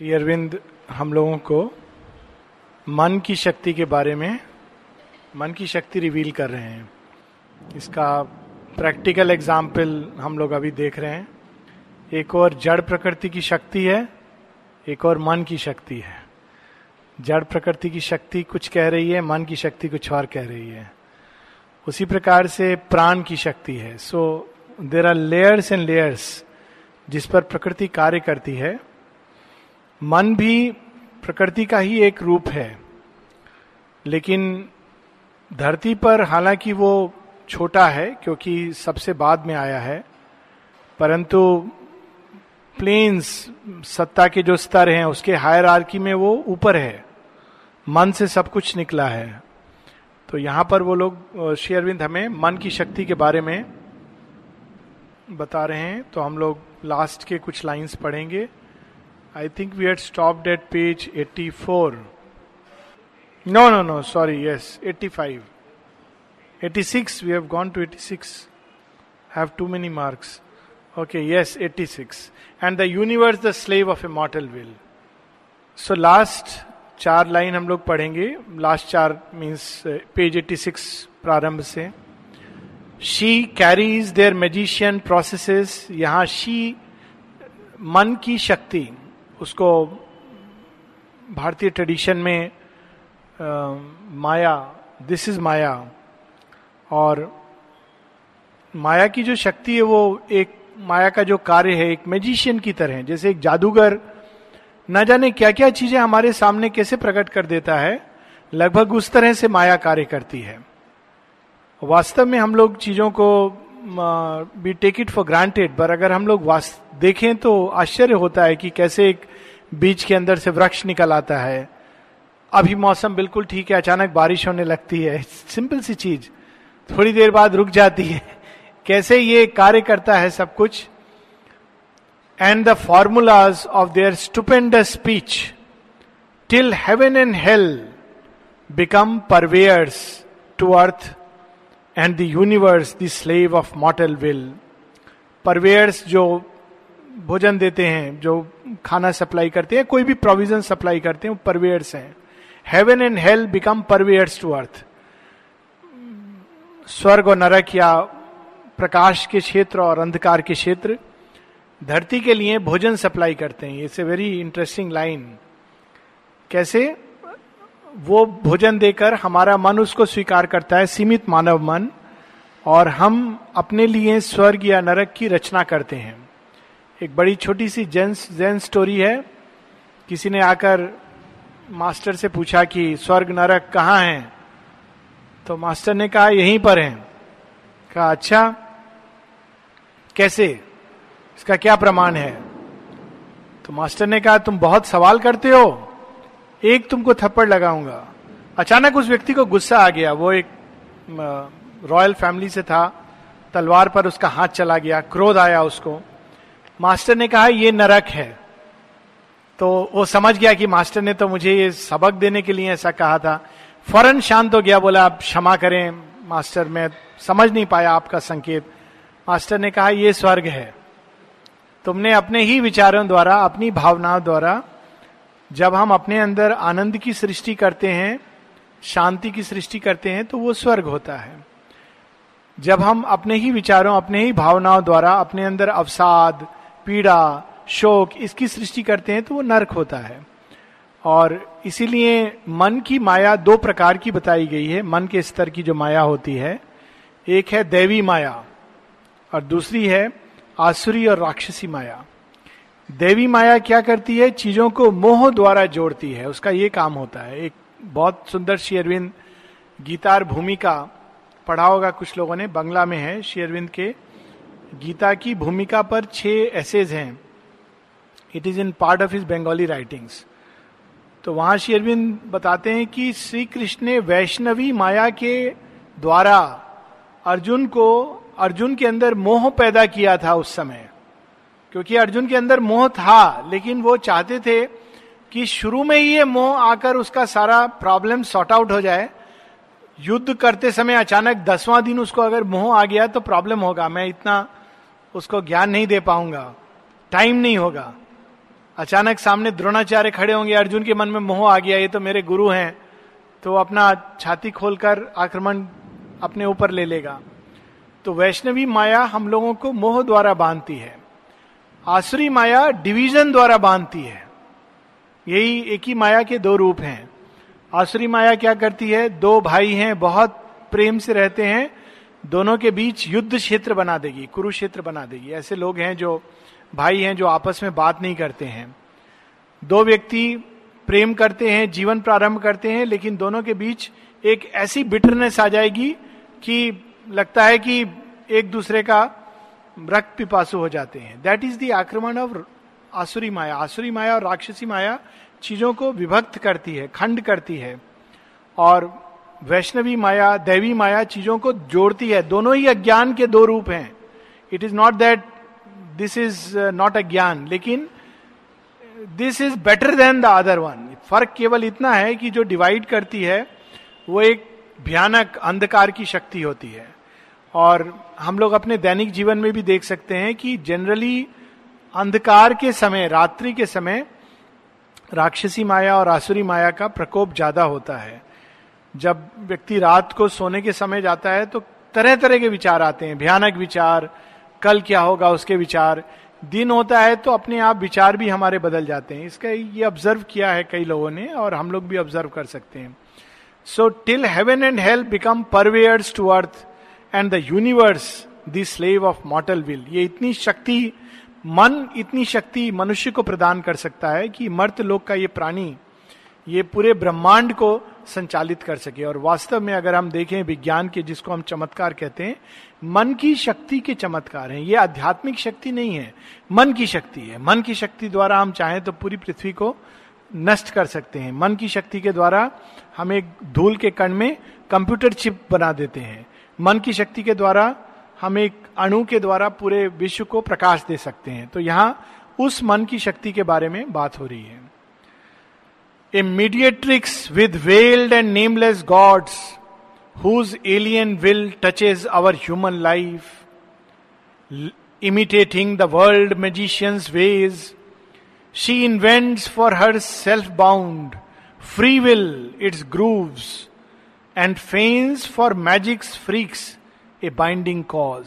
श्री अरविंद, हम लोगों को मन की शक्ति के बारे में, मन की शक्ति रिवील कर रहे हैं। इसका प्रैक्टिकल एग्ज़ाम्पल हम लोग अभी देख रहे हैं। एक और जड़ प्रकृति की शक्ति है, एक और मन की शक्ति है। जड़ प्रकृति की शक्ति कुछ कह रही है, मन की शक्ति कुछ और कह रही है। उसी प्रकार से प्राण की शक्ति है। So there are layers and layers जिस पर प्रकृति कार्य करती है। मन भी प्रकृति का ही एक रूप है, लेकिन धरती पर हालाँकि वो छोटा है, क्योंकि सबसे बाद में आया है, परंतु प्लेन्स सत्ता के जो स्तर हैं, उसके हायर आर्की में वो ऊपर है, मन से सब कुछ निकला है। तो यहाँ पर वो लोग शेयरविंद हमें मन की शक्ति के बारे में बता रहे हैं तो हम लोग लास्ट के कुछ लाइंस पढ़ेंगे। I think we had stop that page 84 no no no sorry yes 85 86 we have gone to 86 have too many marks okay yes 86 and the universe the slave of a mortal will so last चार line हम लोग पढ़ेंगे। Last चार means page 86 प्रारंभ से। She carries their magician processes यहाँ she मन की शक्ति। उसको भारतीय ट्रेडिशन में आ, माया दिस इज़ माया और माया की जो शक्ति है वो एक माया का जो कार्य है एक मैजिशियन की तरह जैसे एक जादूगर न जाने क्या क्या चीज़ें हमारे सामने कैसे प्रकट कर देता है लगभग उस तरह से माया कार्य करती है। वास्तव में हम लोग चीज़ों को be take it for granted पर अगर हम लोग देखें तो आश्चर्य होता है कि कैसे एक बीज के अंदर से वृक्ष निकल आता है। अभी मौसम बिल्कुल ठीक है, अचानक बारिश होने लगती है। सिंपल सी चीज़। थोड़ी देर बाद रुक जाती है। कैसे ये कार्य करता है सब कुछ? And the formulas of their stupendous speech till heaven and hell become purveyors to earth and the universe the slave of mortal will purveyors जो भोजन देते हैं, जो खाना सप्लाई करते हैं, कोई भी प्रोविज़न सप्लाई करते हैं, वो परवेयर्स हैं। Heaven and hell become purveyors to earth स्वर्ग और नरक या प्रकाश के क्षेत्र और अंधकार के क्षेत्र, धरती के लिए भोजन सप्लाई करते हैं। It's a very interesting line कैसे? वो भोजन देकर हमारा मन उसको स्वीकार करता है, सीमित मानव मन, और हम अपने लिए स्वर्ग या नरक की रचना करते हैं। एक बड़ी छोटी सी जेंस जैन स्टोरी है। किसी ने आकर मास्टर से पूछा कि स्वर्ग, नरक कहाँ है? तो मास्टर ने कहा, यहीं पर है। कहा अच्छा कैसे? इसका क्या प्रमाण है? तो मास्टर ने कहा, तुम बहुत सवाल करते हो। एक तुमको थप्पड़ लगाऊँगा। अचानक उस व्यक्ति को गुस्सा आ गया। वो एक रॉयल फैमिली से था। तलवार पर उसका हाथ चला गया। क्रोध आया उसको। मास्टर ने कहा, ये नरक है। तो वो समझ गया कि मास्टर ने तो मुझे ये सबक देने के लिए ऐसा कहा था। फ़ौरन शांत हो गया, बोला, आप क्षमा करें, मास्टर, मैं समझ नहीं पाया आपका संकेत। मास्टर ने कहा यह स्वर्ग है। तुमने अपने ही विचारों द्वारा, अपनी भावनाओं द्वारा जब हम अपने अंदर आनंद की सृष्टि करते हैं, शांति की सृष्टि करते हैं तो वो स्वर्ग होता है। जब हम अपने ही विचारों, अपने ही भावनाओं द्वारा, अपने अंदर अवसाद, पीड़ा, शोक, इसकी सृष्टि करते हैं तो वो नरक होता है। और इसीलिए मन की माया दो प्रकार की बताई गई है। मन के स्तर की जो माया होती है, एक है देवी माया और दूसरी है आसुरी और राक्षसी माया। देवी माया क्या करती है? चीज़ों को मोह द्वारा जोड़ती है। उसका ये काम होता है। एक बहुत सुंदर शेरविंद गीतार भूमिका पढ़ा होगा कुछ लोगों ने। बंगला में है शेरविंद के। गीता की भूमिका पर छह एसेज हैं। It is in part of his Bengali writings तो वहाँ श्री अरविंद बताते हैं कि श्री कृष्ण ने वैष्णवी माया के द्वारा अर्जुन को, अर्जुन के अंदर मोह पैदा किया था उस समय। क्योंकि अर्जुन के अंदर मोह था, लेकिन वो चाहते थे कि शुरू में ही ये मोह आकर उसका सारा प्रॉब्लम सॉर्ट आउट हो जाए। युद्ध करते समय अचानक दसवां दिन उसको अगर मोह आ गया तो प्रॉब्लम होगा। मैं इतना उसको ज्ञान नहीं दे पाऊँगा। टाइम नहीं होगा। अचानक सामने द्रोणाचार्य खड़े होंगे। अर्जुन के मन में मोह आ गया, ये तो मेरे गुरु हैं। तो अपना छाती खोलकर आक्रमण अपने ऊपर ले लेगा। तो वैष्णवी माया हम लोगों को मोह द्वारा बांधती है। आसुरी माया डिवीज़न द्वारा बांधती है। यही एक ही माया के दो रूप हैं। आसुरी माया क्या करती है? दो भाई हैं, बहुत प्रेम से रहते हैं। दोनों के बीच युद्ध क्षेत्र बना देगी, कुरुक्षेत्र बना देगी। ऐसे लोग हैं जो भाई हैं जो आपस में बात नहीं करते हैं। दो व्यक्ति प्रेम करते हैं, जीवन प्रारंभ करते हैं, लेकिन दोनों के बीच एक ऐसी बिटरनेस आ जाएगी कि लगता है कि एक दूसरे का रक्त पिपासु हो जाते हैं। दैट इज़ द आक्रमण ऑफ़ आसुरी माया। आसुरी माया और राक्षसी माया चीज़ों को विभक्त करती है, खंड करती है। और वैष्णवी माया, दैवी माया चीज़ों को जोड़ती है। दोनों ही अज्ञान के दो रूप हैं। It is not that this is not अज्ञान लेकिन this is better than the other one फ़र्क केवल इतना है कि जो डिवाइड करती है, वो एक भयानक अंधकार की शक्ति होती है। और हम लोग अपने दैनिक जीवन में भी देख सकते हैं कि जनरली अंधकार के समय, रात्रि के समय राक्षसी माया और आसुरी माया का प्रकोप ज़्यादा होता है। जब व्यक्ति रात को सोने के समय जाता है तो तरह तरह के विचार आते हैं। भयानक विचार, कल क्या होगा उसके विचार। दिन होता है तो अपने आप विचार भी हमारे बदल जाते हैं। इसका ये ऑब्ज़र्व किया है कई लोगों ने और हम लोग भी ऑब्ज़र्व कर सकते हैं। So till heaven and help become purveyors to earth and the universe the slave of mortal will ये इतनी शक्ति, मन इतनी शक्ति मनुष्य को प्रदान कर सकता है कि मर्त लोक का ये प्राणी, ये पूरे ब्रह्मांड को संचालित कर सके। और वास्तव में अगर हम देखें विज्ञान के, जिसको हम चमत्कार कहते हैं, मन की शक्ति के चमत्कार हैं। ये आध्यात्मिक शक्ति नहीं है। मन की शक्ति है। मन की शक्ति द्वारा हम चाहें तो पूरी पृथ्वी को नष्ट कर सकते हैं। मन की शक्ति के द्वारा हम एक धूल के कण में कंप्यूटर चिप बना देते हैं। मन की शक्ति के द्वारा, हम एक अणु के द्वारा पूरे विश्व को प्रकाश दे सकते हैं। तो यहाँ उस मन की शक्ति के बारे में बात हो रही है। A mediatrix with veiled and nameless gods whose alien will touches our human life imitating the world magician's ways she invents for her self bound free will its grooves. And fence for magics freaks a binding cause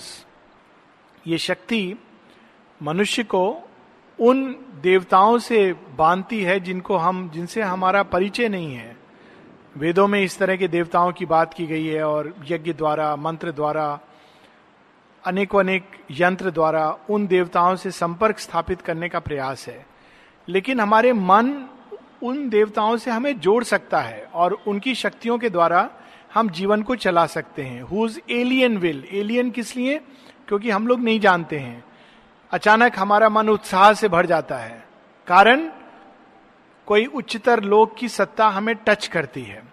ये शक्ति मनुष्य को उन देवताओं से बांधती है जिनको हम, जिनसे हमारा परिचय नहीं है। वेदों में इस तरह के देवताओं की बात की गई है और यज्ञ द्वारा, मंत्र द्वारा अनेकों अनेक यंत्र द्वारा उन देवताओं से संपर्क स्थापित करने का प्रयास है। लेकिन हमारे मन उन देवताओं से हमें जोड़ सकता है और उनकी शक्तियों के द्वारा हम जीवन को चला सकते हैं। Who is alien will alien किस लिए? क्योंकि हम लोग नहीं जानते हैं। अचानक हमारा मन उत्साह से भर जाता है। कारण? कोई उच्चतर लोक की सत्ता हमें टच करती है।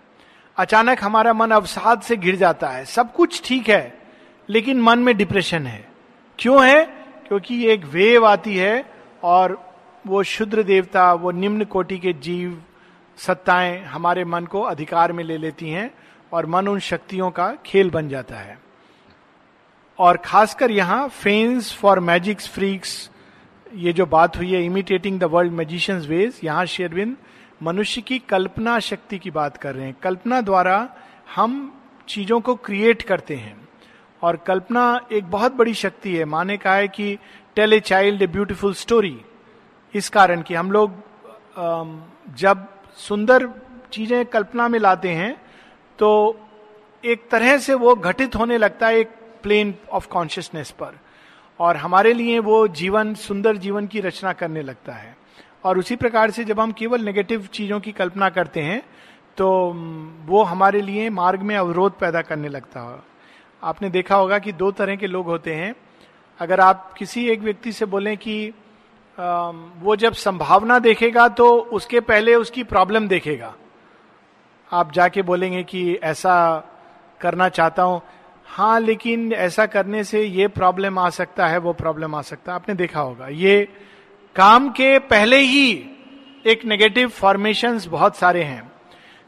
अचानक हमारा मन अवसाद से घिर जाता है। सब कुछ ठीक है, लेकिन मन में डिप्रेशन है। क्यों है? क्योंकि एक वेव आती है और वो शुद्र देवता, वो निम्न कोटि के जीव सत्ताएँ हमारे मन को अधिकार में ले लेती हैं। और मन उन शक्तियों का खेल बन जाता है। और खासकर यहाँ फेन्स फॉर मैजिक्स फ्रीक्स ये जो बात हुई है imitating the world magicians ways यहाँ शेरविंद मनुष्य की कल्पना शक्ति की बात कर रहे हैं। कल्पना द्वारा हम चीज़ों को क्रिएट करते हैं। और कल्पना एक बहुत बड़ी शक्ति है। माने कहा है कि tell a child a beautiful story इस कारण कि हम लोग जब सुंदर चीज़ें कल्पना में लाते हैं तो एक तरह से वो घटित होने लगता है एक प्लेन ऑफ़ कॉन्शियसनेस पर। और हमारे लिए वो जीवन, सुंदर जीवन की रचना करने लगता है। और उसी प्रकार से जब हम केवल नेगेटिव चीज़ों की कल्पना करते हैं तो वो हमारे लिए मार्ग में अवरोध पैदा करने लगता है। आपने देखा होगा कि दो तरह के लोग होते हैं। अगर आप किसी एक व्यक्ति से बोलें कि वो जब संभावना देखेगा तो उसके पहले उसकी प्रॉब्लम देखेगा। आप जाके बोलेंगे कि ऐसा करना चाहता हूँ। हाँ लेकिन ऐसा करने से ये प्रॉब्लम आ सकता है, वो प्रॉब्लम आ सकता है। आपने देखा होगा, ये काम के पहले ही एक नेगेटिव फॉर्मेशन बहुत सारे हैं।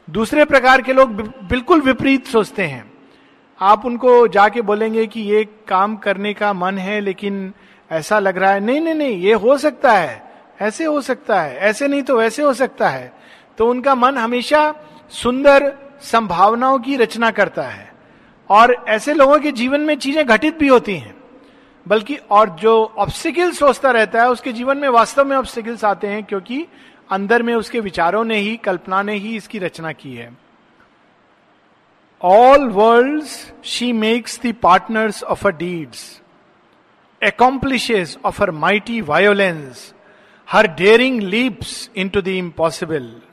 दूसरे प्रकार के लोग बिल्कुल विपरीत सोचते हैं। आप उनको जाके बोलेंगे कि ये काम करने का मन है, लेकिन ऐसा लग रहा है, नहीं नहीं नहीं, ये हो सकता है, ऐसे हो सकता है, ऐसे नहीं तो वैसे हो सकता है। तो उनका मन हमेशा सुंदर संभावनाओं की रचना करता है। और ऐसे लोगों के जीवन में चीज़ें घटित भी होती हैं। बल्कि और जो ऑब्स्टिकल्स सोचता रहता है उसके जीवन में वास्तव में ऑब्स्टिकल्स आते हैं क्योंकि अंदर में उसके विचारों ने ही कल्पना ने ही इसकी रचना की है। All world she makes the partners of a deeds accomplishes of her mighty violence, her daring leaps into the impossible.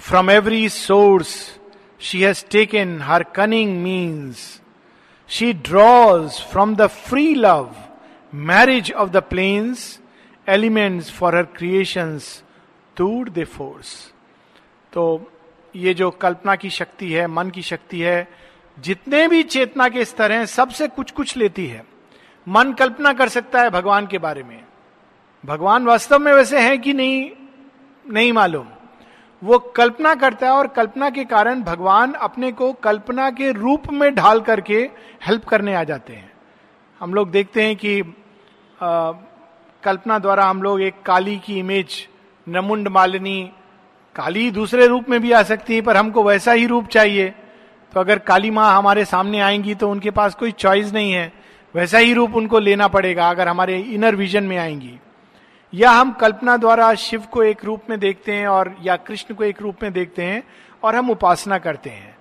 From every source she has taken her cunning means. She draws from the free love, marriage of the plains, elements for her creations tour the force. तो ये जो कल्पना की शक्ति है मन की शक्ति है जितने भी चेतना के स्तर हैं सबसे कुछ कुछ लेती है मन कल्पना कर सकता है भगवान के बारे में भगवान वास्तव में वैसे हैं कि नहीं नहीं मालूम वो कल्पना करता है और कल्पना के कारण भगवान अपने को कल्पना के रूप में ढाल करके हेल्प करने आ जाते हैं। हम लोग देखते हैं कि आ, कल्पना द्वारा हम लोग एक काली की इमेज नमुंड मालिनी काली दूसरे रूप में भी आ सकती है पर हमको वैसा ही रूप चाहिए। तो अगर काली माँ हमारे सामने आएँगी तो उनके पास कोई चॉइस नहीं है। वैसा ही रूप उनको लेना पड़ेगा अगर हमारे इनर विजन में आएँगी। या हम कल्पना द्वारा शिव को एक रूप में देखते हैं और, या कृष्ण को एक रूप में देखते हैं और हम उपासना करते हैं।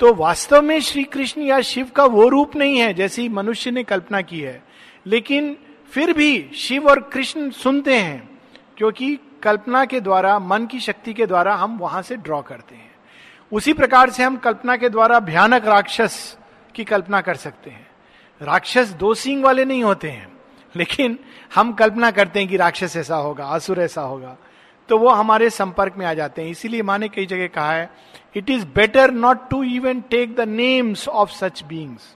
तो वास्तव में श्री कृष्ण या शिव का वो रूप नहीं है जैसी मनुष्य ने कल्पना की है। लेकिन फिर भी शिव और कृष्ण सुनते हैं, क्योंकि कल्पना के द्वारा, मन की शक्ति के द्वारा हम वहाँ से ड्रॉ करते हैं। उसी प्रकार से हम कल्पना के द्वारा भयानक राक्षस की कल्पना कर सकते हैं। राक्षस दो सिंह वाले नहीं होते हैं। लेकिन हम कल्पना करते हैं कि राक्षस ऐसा होगा असुर ऐसा होगा तो वो हमारे संपर्क में आ जाते हैं। इसीलिए माने कई जगह कहा है it is better not to even take the names of such beings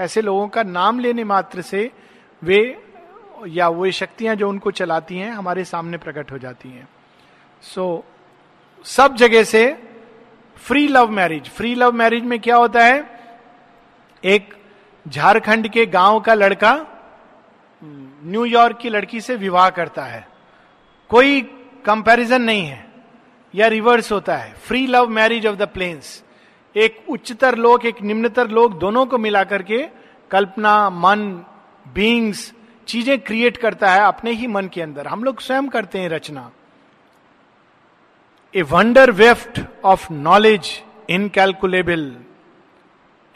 ऐसे लोगों का नाम लेने मात्र से वे या वो शक्तियाँ जो उनको चलाती हैं हमारे सामने प्रकट हो जाती हैं। सो so, सब जगह से free love marriage free love marriage में क्या होता है? एक झारखंड के गाँव का लड़का न्यूयॉर्क की लड़की से विवाह करता है। कोई कंपैरिजन नहीं है। या रिवर्स होता है। Free love marriage of the planes एक उच्चतर लोग एक निम्नतर लोग दोनों को मिला करके कल्पना मन बींग्स चीज़ें क्रिएट करता है अपने ही मन के अंदर। हम लोग स्वयं करते हैं रचना। A wonder weft of knowledge incalculable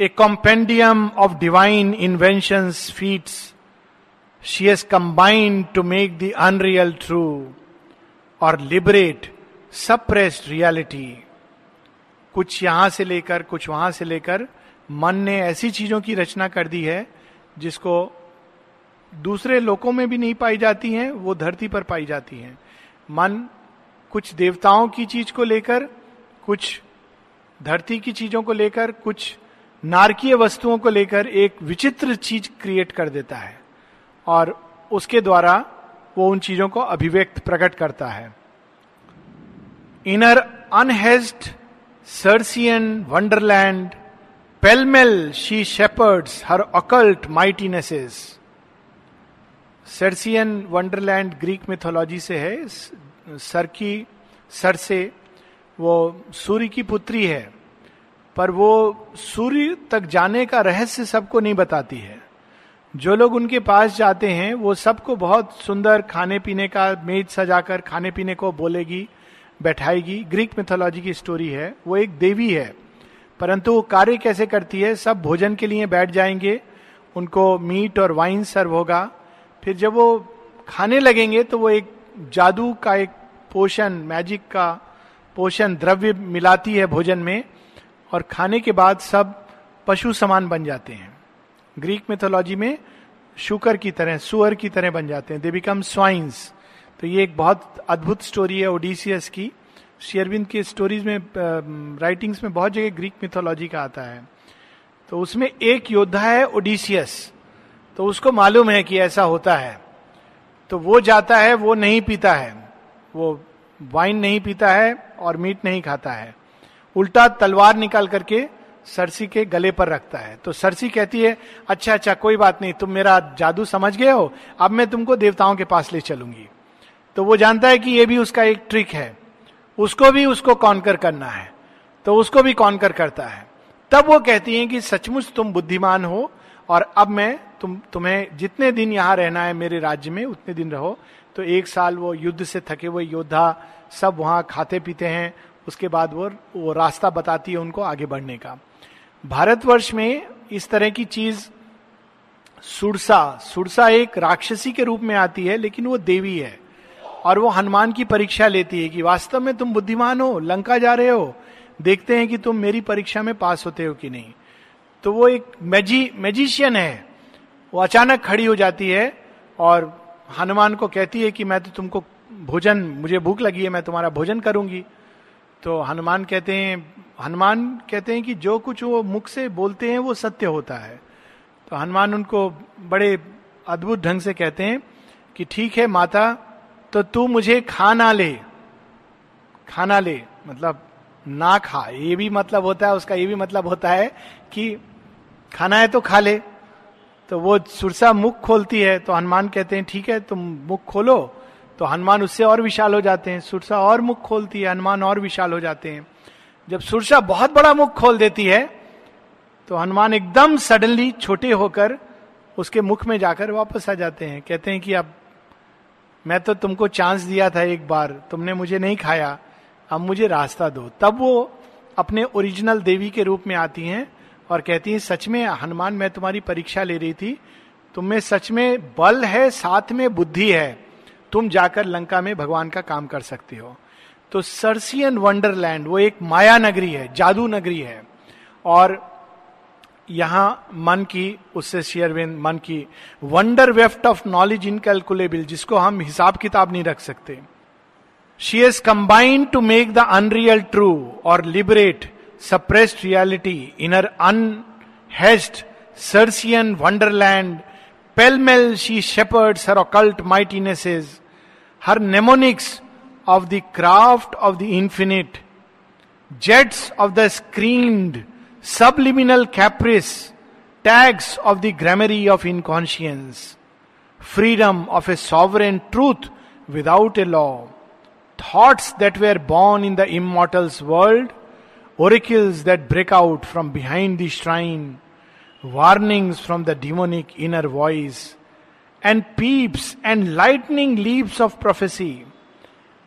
a compendium of divine inventions, feats, she has combined to make the unreal true और लिबरेट सप्रेस्ड रियलिटी कुछ यहाँ से लेकर, कुछ वहाँ से लेकर, मन ने ऐसी चीज़ों की रचना कर दी है, जिसको दूसरे लोकों में भी नहीं पाई जाती हैं, वो धरती पर पाई जाती हैं। मन कुछ देवताओं की चीज़ को लेकर, कुछ धरती की चीज़ों को लेकर, कुछ नारकीय वस्तुओं को लेकर एक विचित्र चीज़ क्रिएट कर देता है। और उसके द्वारा वो उन चीज़ों को अभिव्यक्त प्रकट करता है। Inner unhasted Circean wonderland pellmell she shepherds her occult mightinesses. Circean wonderland Greek mythology से है सर की सर से वो सूर्य की पुत्री है, पर वो सूर्य तक जाने का रहस्य सबको नहीं बताती है। जो लोग उनके पास जाते हैं, वो सबको बहुत सुंदर खाने पीने का मेज सजाकर खाने पीने को बोलेगी, बैठाएगी। ग्रीक मिथोलॉजी की स्टोरी है। वो एक देवी है। परंतु वो कार्य कैसे करती है? सब भोजन के लिए बैठ जाएँगे। उनको मीट और वाइन सर्व होगा। फिर जब वो खाने लगेंगे तो वो एक जादू का एक पोषण मैजिक का पोषण द्रव्य मिलाती है भोजन में। और खाने के बाद सब पशु समान बन जाते हैं। ग्रीक मिथोलॉजी में शुकर की तरह, सुअर की तरह बन जाते हैं। दे बिकम स्वाइंस तो ये एक बहुत अद्भुत स्टोरी है ओडिसियस की। शेयरविंद की स्टोरीज में राइटिंग्स में बहुत जगह ग्रीक मिथोलॉजी का आता है। तो उसमें एक योद्धा है ओडिसियस तो उसको मालूम है कि ऐसा होता है। तो वो जाता है, वो नहीं पीता है। वो वाइन नहीं पीता है और मीट नहीं खाता है। उल्टा तलवार निकाल करके सरसी के गले पर रखता है। तो सरसी कहती है अच्छा अच्छा कोई बात नहीं, तुम मेरा जादू समझ गए हो, अब मैं तुमको देवताओं के पास ले चलूँगी। तो वो जानता है कि ये भी उसका एक ट्रिक है। उसको भी उसको कॉन्कर करना है। तो उसको भी कॉन्कर करता है। तब वो कहती है कि, सचमुच तुम बुद्धिमान हो, और अब मैं तुम, तुम्हें जितने दिन यहाँ रहना है मेरे राज्य में, उतने दिन रहो। तो एक साल वो युद्ध से थके हुए योद्धा सब वहाँ खाते पीते हैं। उसके बाद वो वो रास्ता बताती है उनको आगे बढ़ने का। भारतवर्ष में इस तरह की चीज़ सुरसा सुरसा एक राक्षसी के रूप में आती है, लेकिन वो देवी है। और वो हनुमान की परीक्षा लेती है कि वास्तव में तुम बुद्धिमान हो, लंका जा रहे हो, देखते हैं कि तुम मेरी परीक्षा में पास होते हो कि नहीं। तो वो एक मैजी, मैजिशियन है। वो अचानक खड़ी हो जाती है और हनुमान को कहती है कि मैं तो तुमको भोजन, मुझे भूख लगी है, मैं तुम्हारा भोजन करूँगी। तो हनुमान कहते हैं हनुमान कहते हैं कि जो कुछ वो मुख से बोलते हैं वो सत्य होता है। तो हनुमान उनको बड़े अद्भुत ढंग से कहते हैं कि ठीक है माता तो तू मुझे खाना ले। खाना ले मतलब ना खा। ये भी मतलब होता है, उसका ये भी मतलब होता है कि खाना है तो खा ले। तो वो सुरसा मुख खोलती है तो हनुमान कहते हैं, ठीक है, तुम मुख खोलो। तो हनुमान उससे और विशाल हो जाते हैं। सुरसा और मुख खोलती है, हनुमान और विशाल हो जाते हैं। जब सुरसा बहुत बड़ा मुख खोल देती है तो हनुमान एकदम सडनली छोटे होकर उसके मुख में जाकर वापस आ जाते हैं। कहते हैं कि अब मैं तो तुमको चांस दिया था एक बार, तुमने मुझे नहीं खाया, अब मुझे रास्ता दो। तब वो अपने ओरिजिनल देवी के रूप में आती हैं और कहती हैं, सच में हनुमान, मैं तुम्हारी परीक्षा ले रही थी। तुम में सच में बल है, साथ में बुद्धि है। तुम जाकर लंका में भगवान का काम कर सकते हो। तो सर्सियन वंडरलैंड वो एक माया नगरी है जादू नगरी है। और यहाँ मन की उससे शेयरविंद मन की wonder weft of knowledge incalculable जिसको हम हिसाब किताब नहीं रख सकते। She has combined to make the unreal true और liberate suppressed in her unhedged Circean wonderland, pell mell she shepherds her occult mightinesses, her mnemonics of the craft of the infinite, jets of the screened subliminal caprice, tags of the grammary of inconscience, freedom of a sovereign truth without a law, thoughts that were born in the immortal's world, oracles that break out from behind the shrine, warnings from the demonic inner voice, and peeps and lightning leaps of prophecy,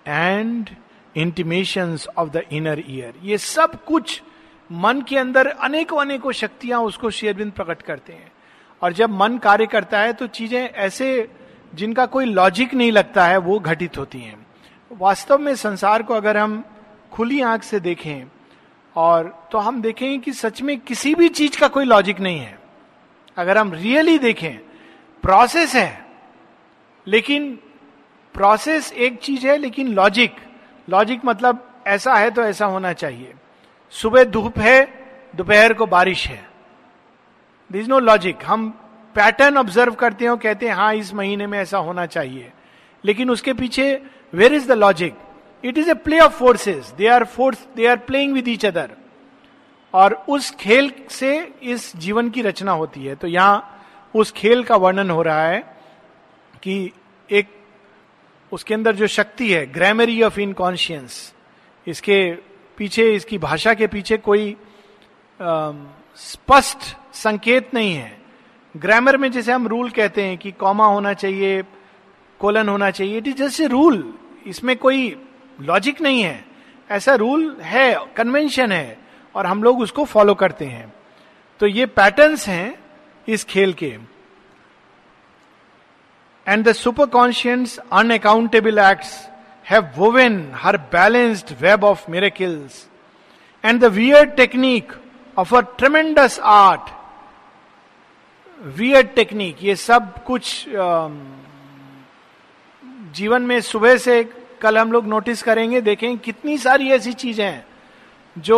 and intimation of the inner ear ये सब कुछ मन के अंदर अनेकों अनेकों शक्तियाँ उसको शेयरबिंद प्रकट करते हैं। और जब मन कार्य करता है तो चीज़ें ऐसे जिनका कोई लॉजिक नहीं लगता है, वो घटित होती हैं। वास्तव में संसार को अगर हम खुली आँख से देखें, और तो हम देखेंगे कि सच में किसी भी चीज़ का कोई लॉजिक नहीं है। अगर हम रियली देखें प्रोसेस है, लेकिन प्रोसेस एक चीज़ है, लेकिन लॉजिक लॉजिक मतलब ऐसा है तो ऐसा होना चाहिए। सुबह धूप है, दोपहर को बारिश है। दिस नो लॉजिक हम पैटर्न ऑब्ज़र्व करते हो कहते हैं हाँ इस महीने में ऐसा होना चाहिए। लेकिन उसके पीछे where is the logic it is a play of forces they are force they are playing with each other और उस खेल से इस जीवन की रचना होती है। तो यहाँ उस खेल का वर्णन हो रहा है कि एक उसके अंदर जो शक्ति है ग्रामरी ऑफ़ इनकॉन्शियंस इसके पीछे, इसकी भाषा के पीछे कोई स्पष्ट संकेत नहीं है। ग्रामर में जैसे हम रूल कहते हैं कि कॉमा होना चाहिए कोलन होना चाहिए it is just a rule इसमें कोई लॉजिक नहीं है। ऐसा रूल है कन्वेंशन है, और हम लोग उसको फॉलो करते हैं। तो ये पैटर्न्स हैं इस खेल के। The super conscience unaccountable acts have woven her balanced web of miracles and the wear technique of a tremendous art wear technique ये सब कुछ जीवन में सुबह से कल हम लोग नोटिस करेंगे, देखें कितनी सारी ऐसी चीज़ें हैं जो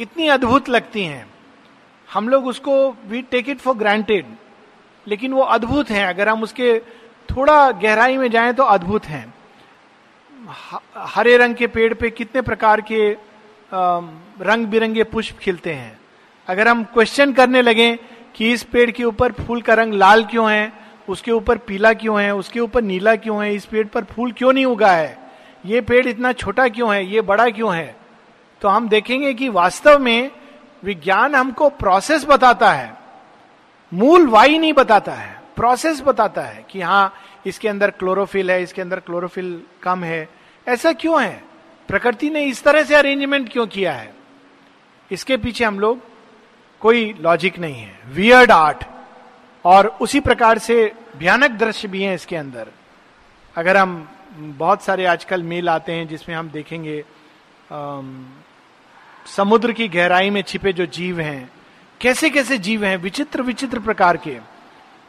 इतनी अद्भुत लगती हैं। हम लोग उसको we take it for granted लेकिन वो अद्भुत हैं। अगर हम उसके थोड़ा गहराई में जाएँ तो अद्भुत हैं। हरे रंग के पेड़ पे कितने प्रकार के रंग बिरंगे पुष्प खिलते हैं। अगर हम क्वेश्चन करने लगे कि इस पेड़ के ऊपर फूल का रंग लाल क्यों है, उसके ऊपर पीला क्यों है, उसके ऊपर नीला क्यों है, इस पेड़ पर फूल क्यों नहीं उगा है? ये पेड़ इतना छोटा क्यों है, ये बड़ा क्यों है? तो हम देखेंगे कि वास्तव में विज्ञान हमको प्रोसेस बताता है। मूल वाई नहीं बताता है प्रोसेस बताता है कि हाँ इसके अंदर क्लोरोफिल है इसके अंदर क्लोरोफिल कम है। ऐसा क्यों है? प्रकृति ने इस तरह से अरेंजमेंट क्यों किया है? इसके पीछे हम लोग कोई लॉजिक नहीं है। वियर्ड आर्ट और उसी प्रकार से भयानक दृश्य भी हैं इसके अंदर। अगर हम बहुत सारे आजकल मेल आते हैं जिसमें हम देखेंगे आम, समुद्र की गहराई में छिपे जो जीव हैं कैसे कैसे जीव हैं विचित्र विचित्र प्रकार के।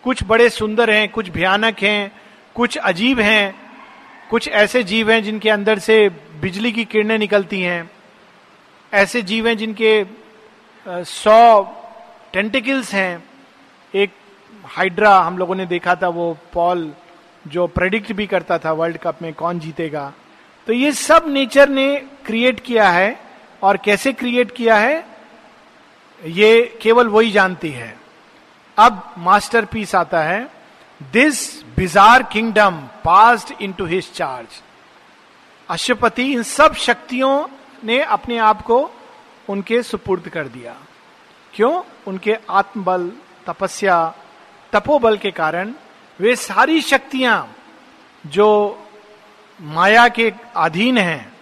कुछ बड़े सुंदर हैं कुछ भयानक हैं कुछ अजीब हैं, कुछ ऐसे जीव हैं जिनके अंदर से बिजली की किरणें निकलती हैं, ऐसे जीव हैं जिनके सौ टेंटिकल्स हैं। एक हाइड्रा हम लोगों ने देखा था, वो पॉल जो प्रेडिक्ट भी करता था वर्ल्ड कप में कौन जीतेगा। तो ये सब नेचर ने क्रिएट किया है और कैसे क्रिएट किया है, ये केवल वही जानती है। अब मास्टर पीस आता है। This bizarre kingdom passed into his charge Ashupati इन सब शक्तियों ने अपने आप को उनके सुपुर्द कर दिया। क्यों? उनके आत्मबल, तपस्या, तपोबल के कारण वे सारी शक्तियाँ जो माया के अधीन हैं,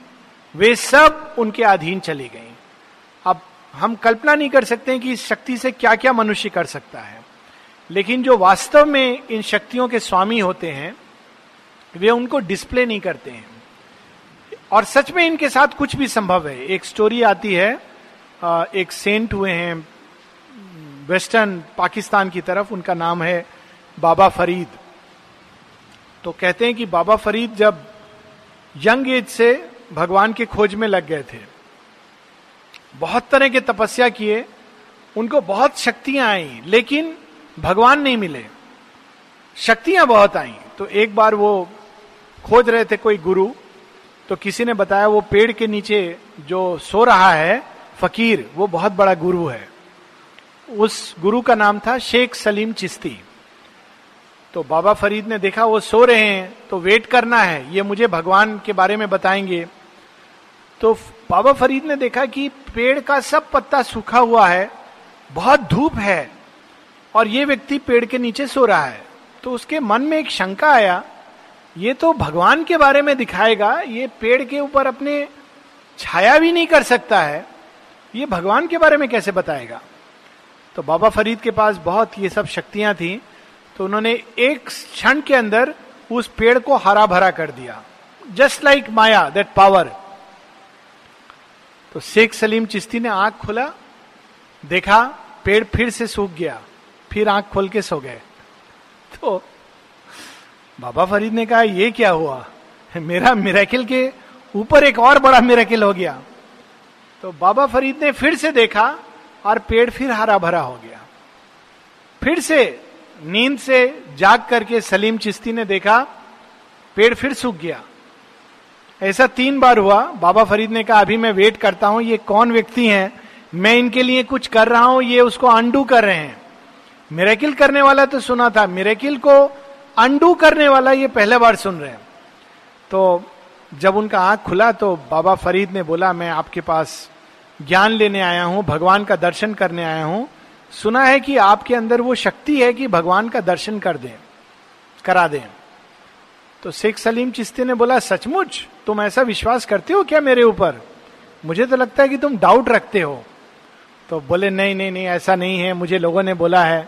वे सब उनके अधीन चली गई। अब हम कल्पना नहीं कर सकते कि इस शक्ति से क्या क्या मनुष्य कर सकता है। लेकिन जो वास्तव में इन शक्तियों के स्वामी होते हैं, वे उनको डिस्प्ले नहीं करते हैं। और सच में इनके साथ कुछ भी संभव है। एक स्टोरी आती है एक सेंट हुए हैं वेस्टर्न पाकिस्तान की तरफ़, उनका नाम है बाबा फरीद। तो कहते हैं कि बाबा फरीद जब यंग एज से भगवान के खोज में लग गए थे, बहुत तरह के तपस्या किए, उनको बहुत शक्तियाँ आई, लेकिन भगवान नहीं मिले। शक्तियाँ बहुत आई। तो एक बार वो खोज रहे थे कोई गुरु तो किसी ने बताया वो पेड़ के नीचे जो सो रहा है, फकीर, वो बहुत बड़ा गुरु है। उस गुरु का नाम था शेख सलीम चिश्ती। तो बाबा फरीद ने देखा, वो सो रहे हैं तो वेट करना है, ये मुझे भगवान के बारे में बताएँगे। तो बाबा फरीद ने देखा कि पेड़ का सब पत्ता सूखा हुआ है, बहुत धूप है और ये व्यक्ति पेड़ के नीचे सो रहा है। तो उसके मन में एक शंका आया, ये तो भगवान के बारे में दिखाएगा, ये पेड़ के ऊपर अपने छाया भी नहीं कर सकता है, ये भगवान के बारे में कैसे बताएगा? तो बाबा फरीद के पास बहुत ये सब शक्तियाँ थी तो उन्होंने एक क्षण के अंदर उस पेड़ को हरा भरा कर दिया। Just like maya that power तो शेख सलीम चिश्ती ने आँख खोला, देखा, पेड़ फिर से सूख गया। फिर आँख खोल के सो गए। तो बाबा फरीद ने कहा, ये क्या हुआ? मेरा मेरेकिल के ऊपर एक और बड़ा मेरेकिल हो गया। तो बाबा फरीद ने फिर से देखा और पेड़ फिर हरा भरा हो गया। फिर से नींद से जाग करके सलीम चिश्ती ने देखा पेड़ फिर सूख गया। ऐसा तीन बार हुआ। बाबा फरीद ने कहा, अभी मैं वेट करता हूँ, ये कौन व्यक्ति हैं? मैं इनके लिए कुछ कर रहा हूँ, ये उसको अंडू कर रहे हैं। मेरेकिल करने वाला तो सुना था। मेरेकिल को अंडू करने वाला ये पहले बार सुन रहे हैं। तो जब उनका आँख खुला तो बाबा फरीद ने बोला, मैं आपके पास ज्ञान लेने आया हूँ, भगवान का दर्शन करने आया हूँ। सुना है कि आपके अंदर वो शक्ति है कि भगवान का दर्शन कर दें, करा दें। तो शेख सलीम चिश्ती ने बोला, सचमुच? तुम ऐसा विश्वास करते हो क्या मेरे ऊपर? मुझे तो लगता है कि तुम डाउट रखते हो। तो बोले, नहीं नहीं नहीं, ऐसा नहीं है। मुझे लोगों ने बोला है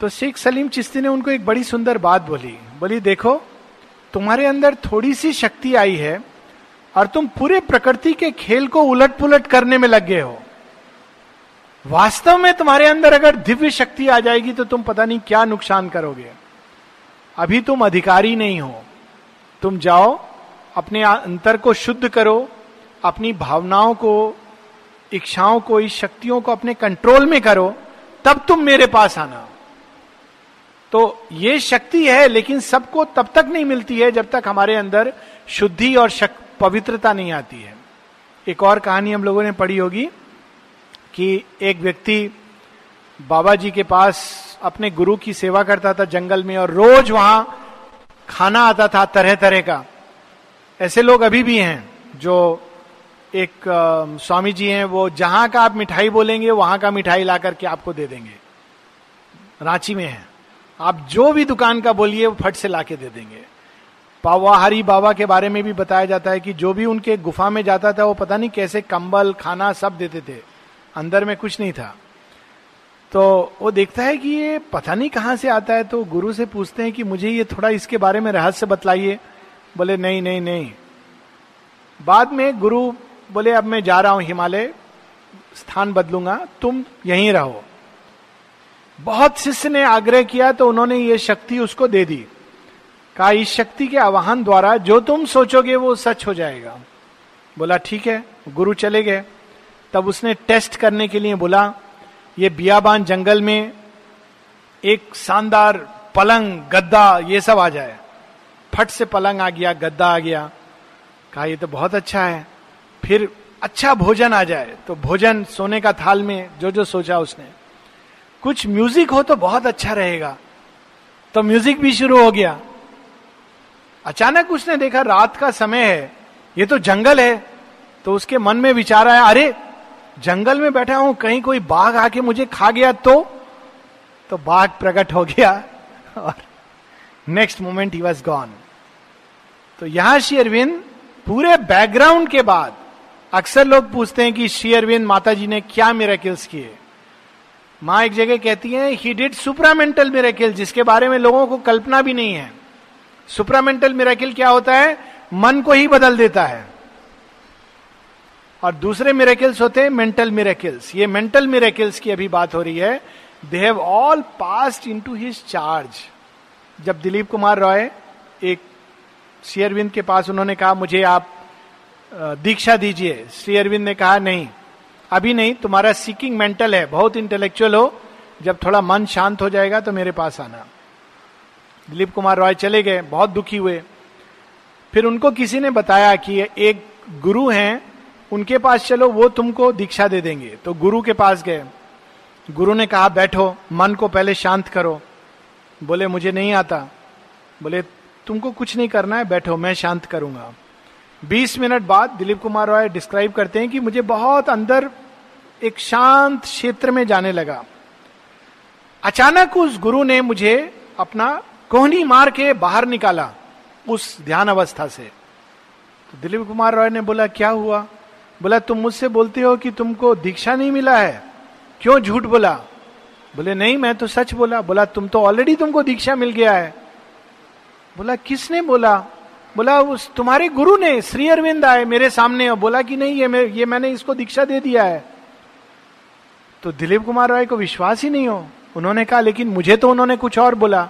तो शेख सलीम चिश्ती ने उनको एक बड़ी सुंदर बात बोली। बोली, देखो, तुम्हारे अंदर थोड़ी सी शक्ति आई है और तुम पूरे प्रकृति के खेल को उलट पुलट करने में लग गए हो। वास्तव में तुम्हारे अंदर अगर दिव्य शक्ति आ जाएगी तो तुम पता नहीं क्या नुकसान करोगे। अभी तुम अधिकारी नहीं हो। तुम जाओ, अपने अंतर को शुद्ध करो, अपनी भावनाओं को, इच्छाओं को, इस शक्तियों को अपने कंट्रोल में करो, तब तुम मेरे पास आना। तो ये शक्ति है लेकिन सबको तब तक नहीं मिलती है जब तक हमारे अंदर शुद्धि और शक, पवित्रता नहीं आती है। एक और कहानी हम लोगों ने पढ़ी होगी कि एक व्यक्ति बाबा जी के पास अपने गुरु की सेवा करता था जंगल में और रोज वहाँ खाना आता था तरह तरह का। ऐसे लोग अभी भी हैं जो एक आ, स्वामी जी हैं वो जहाँ का आप मिठाई बोलेंगे वहाँ का मिठाई ला करके आपको दे देंगे। रांची में है। आप जो भी दुकान का बोलिए, वो फट से ला के दे देंगे। पावाहारी बाबा के बारे में भी बताया जाता है कि जो भी उनके गुफा में जाता था, वो पता नहीं कैसे कंबल, खाना सब देते थे। अंदर में कुछ नहीं था। तो वो देखता है कि ये पता नहीं कहाँ से आता है तो गुरु से पूछते हैं कि मुझे ये थोड़ा इसके बारे में रहस्य बतलाइए। बोले, नहीं नहीं नहीं। बाद में गुरु बोले, अब मैं जा रहा हूँ हिमालय, स्थान बदलूँगा, तुम यहीं रहो। बहुत शिष्य ने आग्रह किया तो उन्होंने ये शक्ति उसको दे दी। कहा, इस शक्ति के आवाहन द्वारा जो तुम सोचोगे वो सच हो जाएगा। बोला, ठीक है, गुरु चले गए। तब उसने टेस्ट करने के लिए बोला, ये बियाबान जंगल में एक शानदार पलंग, गद्दा, ये सब आ जाए। फट से पलंग आ गया, गद्दा आ गया। कहा, ये तो बहुत अच्छा है। फिर अच्छा भोजन आ जाए। तो भोजन सोने का थाल में जो जो सोचा उसने। कुछ म्यूज़िक हो तो बहुत अच्छा रहेगा। तो म्यूज़िक भी शुरू हो गया। अचानक उसने देखा रात का समय है। ये तो जंगल है। तो उसके मन में विचार आया, अरे, जंगल में बैठा हूँ, कहीं कोई बाघ आके मुझे खा गया तो? तो बाघ प्रकट हो गया और next moment he was gone तो यहाँ श्री अरविंद पूरे बैकग्राउंड के बाद अक्सर लोग पूछते हैं कि श्री अरविंद माता जी ने क्या मेरेकिल्स किए? माँ एक जगह कहती है ही डिड सुपरामेंटल मेरेकिल जिसके बारे में लोगों को कल्पना भी नहीं है। सुपरामेंटल मेरेकिल क्या होता है? मन को ही बदल देता है। और दूसरे मेरेकिल्स होते हैं मेंटल मेरेकिल्स ये मेंटल मेरेकिल्स की अभी बात हो रही है। They have all passed into his charge जब दिलीप कुमार रॉय एक श्री अरविंद के पास उन्होंने कहा, मुझे आप दीक्षा दीजिए। श्री अरविंद ने कहा, नहीं। अभी नहीं, तुम्हारा सीकिंग मेंटल है, बहुत इंटेलेक्चुअल हो। जब थोड़ा मन शांत हो जाएगा तो मेरे पास आना। दिलीप कुमार रॉय चले गए, बहुत दुखी हुए। फिर उनको किसी ने बताया कि एक गुरु हैं, उनके पास चलो, वो तुमको दीक्षा दे देंगे। तो गुरु के पास गए। गुरु ने कहा, बैठो, मन को पहले शांत करो। बोले, मुझे नहीं आता। बोले, तुमको कुछ नहीं करना है, बैठो, मैं शांत करूँगा। बीस मिनट बाद दिलीप कुमार रॉय डिस्क्राइब करते हैं कि मुझे बहुत अंदर एक शांत क्षेत्र में जाने लगा। अचानक उस गुरु ने मुझे अपना कोहनी मार के बाहर निकाला, उस ध्यान अवस्था से। तो दिलीप कुमार रॉय ने बोला, क्या हुआ? बोला, तुम मुझसे बोलते हो कि तुमको दीक्षा नहीं मिला है। क्यों झूठ बोला? बोले, नहीं, मैं तो सच बोला। बोला, तुम तो ऑलरेडी तुमको दीक्षा मिल गया है। बोला, किसने बोला? बोला, उस तुम्हारे गुरु ने श्री अरविंद आए मेरे सामने और बोला कि नहीं, ये मैं, ये मैंने इसको दीक्षा दे दिया है। तो दिलीप कुमार राय को विश्वास ही नहीं हो। उन्होंने कहा, लेकिन मुझे तो उन्होंने कुछ और बोला।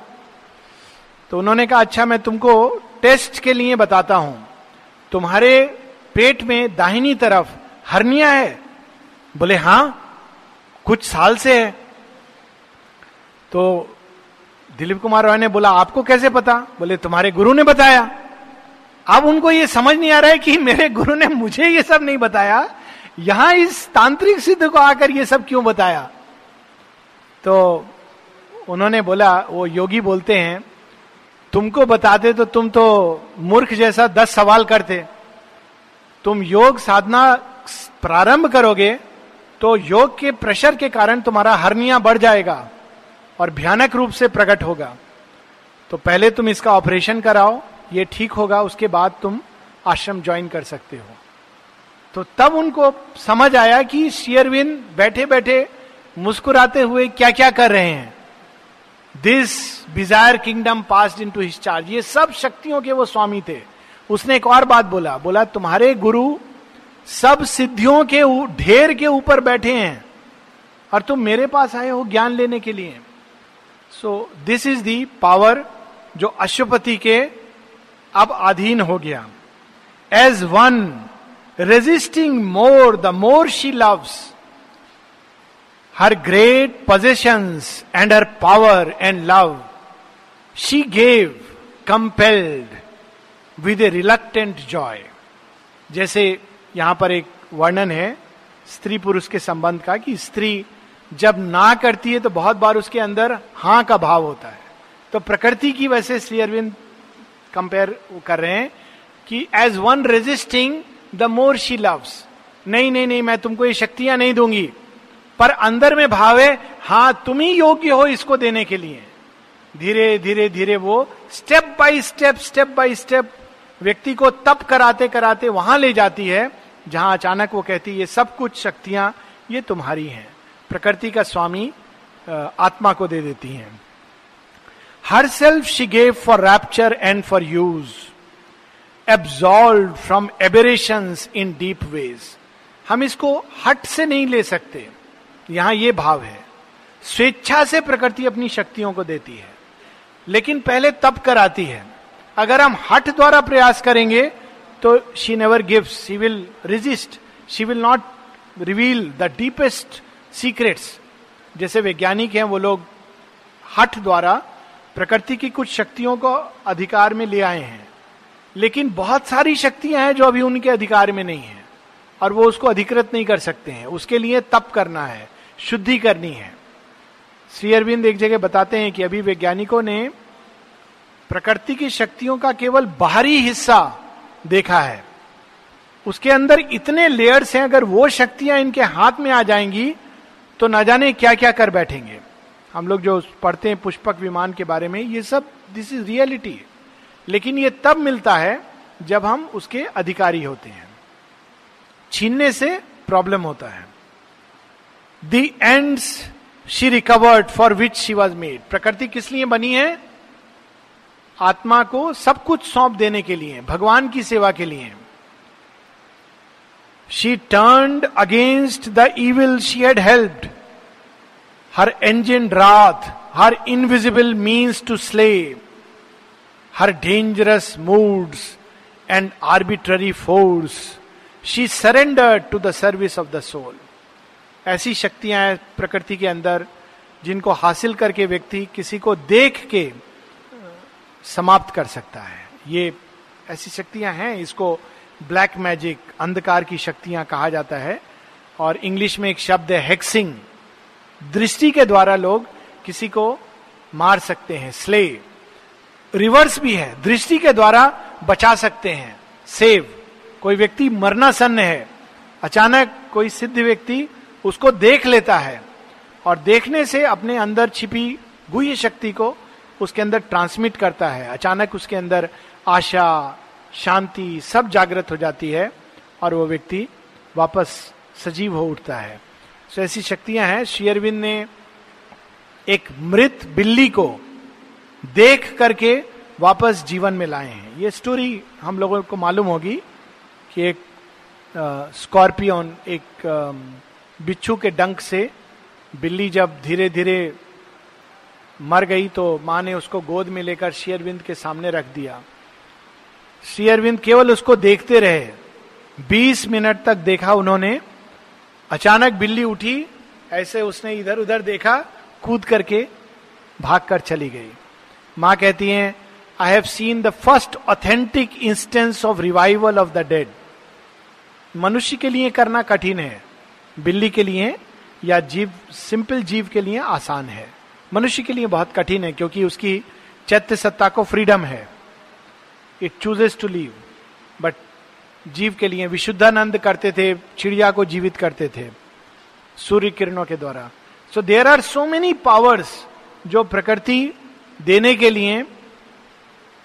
तो उन्होंने कहा अच्छा मैं तुमको टेस्ट के लिए बताता हूँ। तुम्हारे पेट में दाहिनी तरफ़ हरनिया है? बोले, हाँ, कुछ साल से है। तो दिलीप कुमार रॉय ने बोला, आपको कैसे पता? बोले, तुम्हारे गुरु ने बताया। अब उनको ये समझ नहीं आ रहा है कि मेरे गुरु ने मुझे ये सब नहीं बताया। यहाँ इस तांत्रिक सिद्ध को आकर ये सब क्यों बताया? तो उन्होंने बोला, वो योगी बोलते हैं, तुमको बताते तो तुम तो मूर्ख जैसा दस सवाल करते। तुम योग साधना प्रारंभ करोगे तो योग के प्रेशर के कारण तुम्हारा हरनिया बढ़ जाएगा और भयानक रूप से प्रकट होगा। तो पहले तुम इसका ऑपरेशन कराओ ये ठीक होगा, उसके बाद तुम आश्रम ज्वाइन कर सकते हो। तो तब उनको समझ आया कि शेयरविन बैठे बैठे मुस्कुराते हुए क्या क्या कर रहे हैं। This bizarre kingdom pass into his charge ये सब शक्तियों के वो स्वामी थे। उसने एक और बात बोला। बोला, तुम्हारे गुरु सब सिद्धियों के ढेर के ऊपर बैठे हैं और तुम मेरे पास आए हो ज्ञान लेने के लिए। So this is the power जो अशुपति के अब अधीन हो गया। As one resisting more the more she loves her great possessions and her power and love she gave compelled with a reluctant joy जैसे यहाँ पर एक वर्णन है, स्त्री पुरुष के संबंध का, कि स्त्री जब ना करती है तो बहुत बार उसके अंदर हाँ का भाव होता है। तो प्रकृति की वैसे श्री अरविंद कंपेयर कर रहे हैं कि as one resisting the more she loves नहीं नहीं नहीं, मैं तुमको ये शक्तियाँ नहीं दूँगी। पर अंदर में भाव है हाँ तुम ही योग्य हो इसको देने के लिए। धीरे धीरे धीरे वो step by step step by step व्यक्ति को तप कराते कराते वहाँ ले जाती है, जहाँ अचानक वो कहती है सब कुछ शक्तियाँ, ये तुम्हारी हैं। प्रकृति का स्वामी आत्मा को दे देती हैं। Self she gave for rapture and for use absolve from aberration in deep ways हम इसको हट से नहीं ले सकते। यहाँ यह भाव है। स्वेच्छा से प्रकृति अपनी शक्तियों को देती है। लेकिन पहले तप कराती है। अगर हम हट द्वारा प्रयास करेंगे तो she never gives she will resist she will not reveal the deepest secrets जैसे वैज्ञानिक हैं, वो लोग हट द्वारा प्रकृति की कुछ शक्तियों को अधिकार में ले आए हैं। लेकिन बहुत सारी शक्तियाँ हैं जो अभी उनके अधिकार में नहीं है और वो उसको अधिकृत नहीं कर सकते हैं। उसके लिए तप करना है, शुद्धि करनी है। श्री अरविंद एक जगह बताते हैं कि अभी वैज्ञानिकों ने प्रकृति की शक्तियों का केवल बाहरी हिस्सा देखा है। उसके अंदर इतने लेयर्स हैं, अगर वो शक्तियाँ इनके हाथ में आ जाएँगी तो ना जाने क्या क्या कर बैठेंगे। हम लोग जो पढ़ते हैं पुष्पक विमान के बारे में, ये सब दिस इज़ रियलिटी लेकिन ये तब मिलता है जब हम उसके अधिकारी होते हैं। छीनने से प्रॉब्लम होता है। The ends she recovered for which she was made प्रकृति किस लिए बनी है? आत्मा को सब कुछ सौंप देने के लिए, भगवान की सेवा के लिए। She turn against the evil she had helped her engine रात, her invisible means to slay her dangerous moods and arbitrary force she surrender to the service of the soul ऐसी शक्तियाँ हैं प्रकृति के अंदर, जिनको हासिल करके व्यक्ति किसी को देख के समाप्त कर सकता है। ये ऐसी शक्तियाँ हैं, इसको ब्लैक मैजिक अंधकार की शक्तियाँ कहा जाता है। और इंग्लिश में एक शब्द है हेक्सिंग दृष्टि के द्वारा लोग किसी को मार सकते हैं स्ले रिवर्स भी है, दृष्टि के द्वारा बचा सकते हैं सेव कोई व्यक्ति मरना सन्न है, अचानक कोई सिद्ध व्यक्ति उसको देख लेता है और देखने से अपने अंदर छिपी गुह्य शक्ति को उसके अंदर ट्रांसमिट करता है। अचानक उसके अंदर आशा, शांति सब जागृत हो जाती है और वो व्यक्ति वापस सजीव हो उठता है। सो ऐसी शक्तियाँ हैं। शेयरविंद ने एक मृत बिल्ली को देख करके वापस जीवन में लाए हैं। ये स्टोरी हम लोगों को मालूम होगी कि एक स्कॉर्पियन, एक बिच्छू के डंक से बिल्ली जब धीरे धीरे मर गई तो माँ ने उसको गोद में लेकर शेयरविंद के सामने रख दिया। शेयरविंद केवल उसको देखते रहे। 20 मिनट तक देखा उन्होंने अचानक बिल्ली उठी, ऐसे उसने इधर उधर देखा, कूद करके भाग कर चली गई। माँ कहती हैं I have seen the first authentic instance of revival of the dead मनुष्य के लिए करना कठिन है। बिल्ली के लिए या जीव सिंपल जीव के लिए आसान है। मनुष्य के लिए बहुत कठिन है, क्योंकि उसकी चैत्य सत्ता को फ्रीडम है। It chooses to leave but जीव के लिए विशुद्धानंद करते थे, चिड़िया को जीवित करते थे, सूर्य किरणों के द्वारा। So there are so many powers जो प्रकृति देने के लिए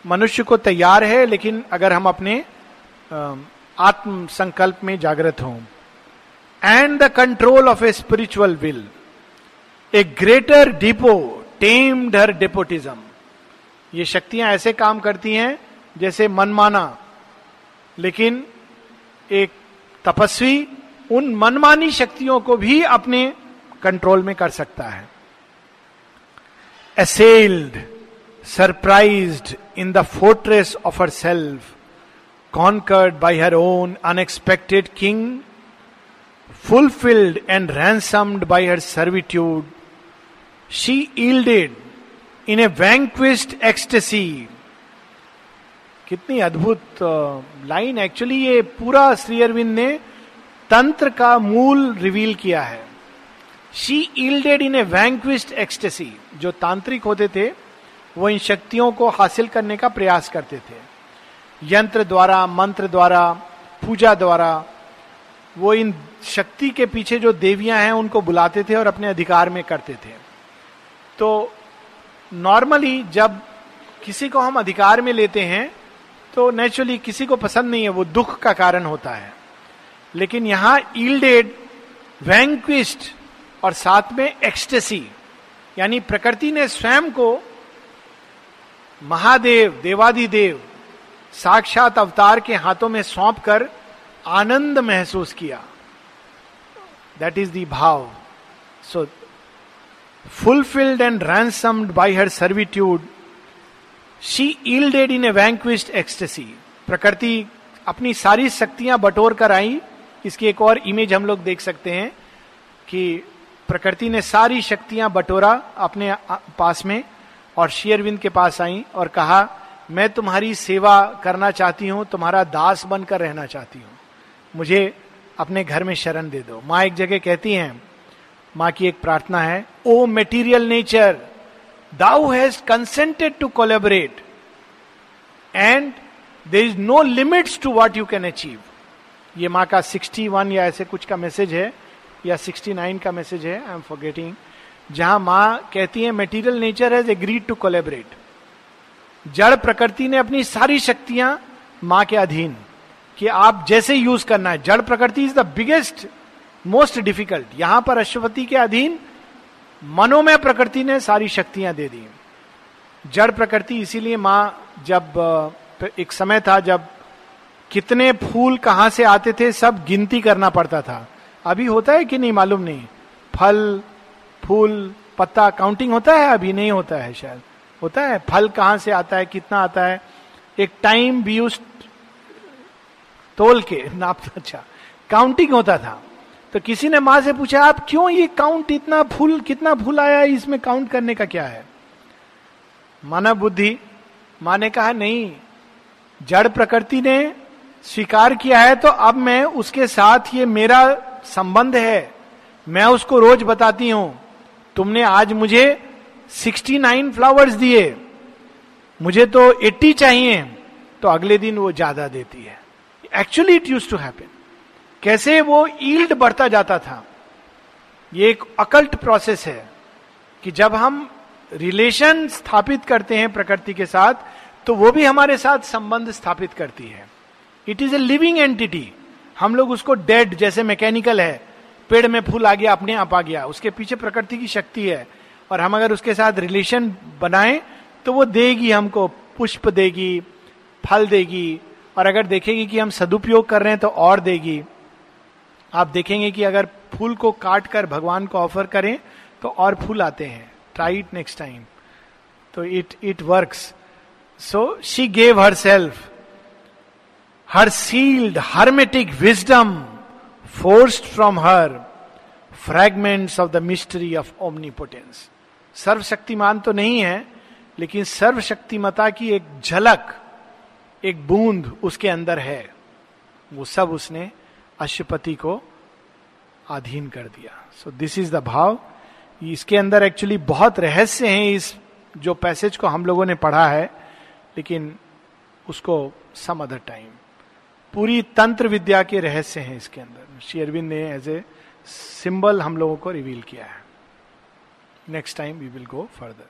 मनुष्य को तैयार है, लेकिन अगर हम अपने आत्म संकल्प में जागृत हों। And the control of a spiritual will a greater despot tamed her despotism ये शक्तियाँ ऐसे काम करती हैं, जैसे मनमाना, लेकिन एक तपस्वी उन मनमानी शक्तियों को भी अपने कंट्रोल में कर सकता है। Assailed surprise in the fortress of herself conquered by her own unexpected king fulfilled and ransomed by her servitude she yielded in a vanquished ecstasy कितनी अद्भुत लाइन एक्चुअली ये पूरा श्री अरविंद ने तंत्र का मूल रिवील किया है। She yielded in a vanquished ecstasy जो तांत्रिक होते थे, वो इन शक्तियों को हासिल करने का प्रयास करते थे। यंत्र द्वारा, मंत्र द्वारा, पूजा द्वारा, वो इन शक्ति के पीछे जो देवियाँ हैं, उनको बुलाते थे और अपने अधिकार में करते थे। तो नॉर्मली जब किसी को हम अधिकार में लेते हैं तो नेचुरली किसी को पसंद नहीं है, वो दुख का कारण होता है। लेकिन यहाँ ईल्डेड वैंक्विस्ट और साथ में एक्सटेसी यानी प्रकृति ने स्वयं को महादेव, देवादिदेव, साक्षात अवतार के हाथों में सौंप कर आनंद महसूस किया। दैट इज़ दी भाव। So fulfilled and ransomed by her servitude she yielded in a vanquished ecstasy प्रकृति अपनी सारी शक्तियाँ बटोर कर आई। इसकी एक और इमेज हम लोग देख सकते हैं कि प्रकृति ने सारी शक्तियाँ बटोरा अपने पास में और शेयरविंद के पास आई और कहा, मैं तुम्हारी सेवा करना चाहती हूँ, तुम्हारा दास बनकर रहना चाहती हूँ। मुझे अपने घर में शरण दे दो। माँ एक जगह कहती हैं, माँ की एक प्रार्थना है, O material nature thou has consented to collaborate and there is no limits to what you can achieve ये माँ का 61 या ऐसे कुछ का मैसेज है, या 69 का मैसेज है आई एम फॉरगेटिंग जहाँ माँ कहती है material nature has agreed to collaborate जड़ प्रकृति ने अपनी सारी शक्तियाँ माँ के अधीन कि आप जैसे यूज़ करना है। जड़ प्रकृति is the biggest most difficult यहाँ पर अश्वपति के अधीन मनोमय प्रकृति ने सारी शक्तियाँ दे दी। जड़ प्रकृति इसीलिए माँ जब एक समय था जब कितने फूल कहाँ से आते थे सब गिनती करना पड़ता था। अभी होता है कि नहीं मालूम नहीं। फल, फूल, पत्ता काउंटिंग होता है, अभी नहीं होता है शायद। होता है, फल कहाँ से आता है, कितना आता है। एक टाइम भी उस तोल के, नाप अच्छा काउंटिंग होता था। तो किसी ने माँ से पूछा, आप क्यों ये काउंट इतना फूल कितना भूल आया? इसमें काउंट करने का क्या है? मानव बुद्धि। माँ ने कहा, नहीं, जड़ प्रकृति ने स्वीकार किया है तो अब मैं उसके साथ ये मेरा संबंध है। मैं उसको रोज बताती हूँ। तुमने आज मुझे 69 फ्लावर्स दिए। मुझे तो 80 चाहिए तो अगले दिन वो ज़्यादा देती है। Actually it use to happen कैसे वो ईल्ड बढ़ता जाता था? ये एक अकल्ट प्रोसेस है कि जब हम रिलेशन स्थापित करते हैं प्रकृति के साथ तो वो भी हमारे साथ संबंध स्थापित करती है। It is a living entity हम लोग उसको डेड जैसे मैकेनिकल है, पेड़ में फूल आ गया, अपने आप आ गया, उसके पीछे प्रकृति की शक्ति है। और हम अगर उसके साथ रिलेशन बनाएँ तो वो देगी हमको, पुष्प देगी, फल देगी, और अगर देखेगी कि हम सदुपयोग कर रहे हैं तो और देगी। आप देखेंगे कि अगर फूल को काट कर भगवान को ऑफ़र करें तो और फूल आते हैं। ट्राई इट नेक्स्ट टाइम तो it it work so she gave herself her sealed hermetic wisdom forced from her fragments of the mystery of omnipotence सर्वशक्तिमान तो नहीं है, लेकिन सर्वशक्तिमता की एक झलक, एक बूंद उसके अंदर है। वो सब उसने अशुपति को अधीन कर दिया। सो दिस इज़ द भाव। इसके अंदर एक्चुअली बहुत रहस्य हैं इस जो पैसेज को हम लोगों ने पढ़ा है, लेकिन उसको सम अदर टाइम पूरी तंत्र विद्या के रहस्य हैं इसके अंदर। शेयरविंद ने एज ए सिंबल हम लोगों को रिवील किया है। Next time we will go further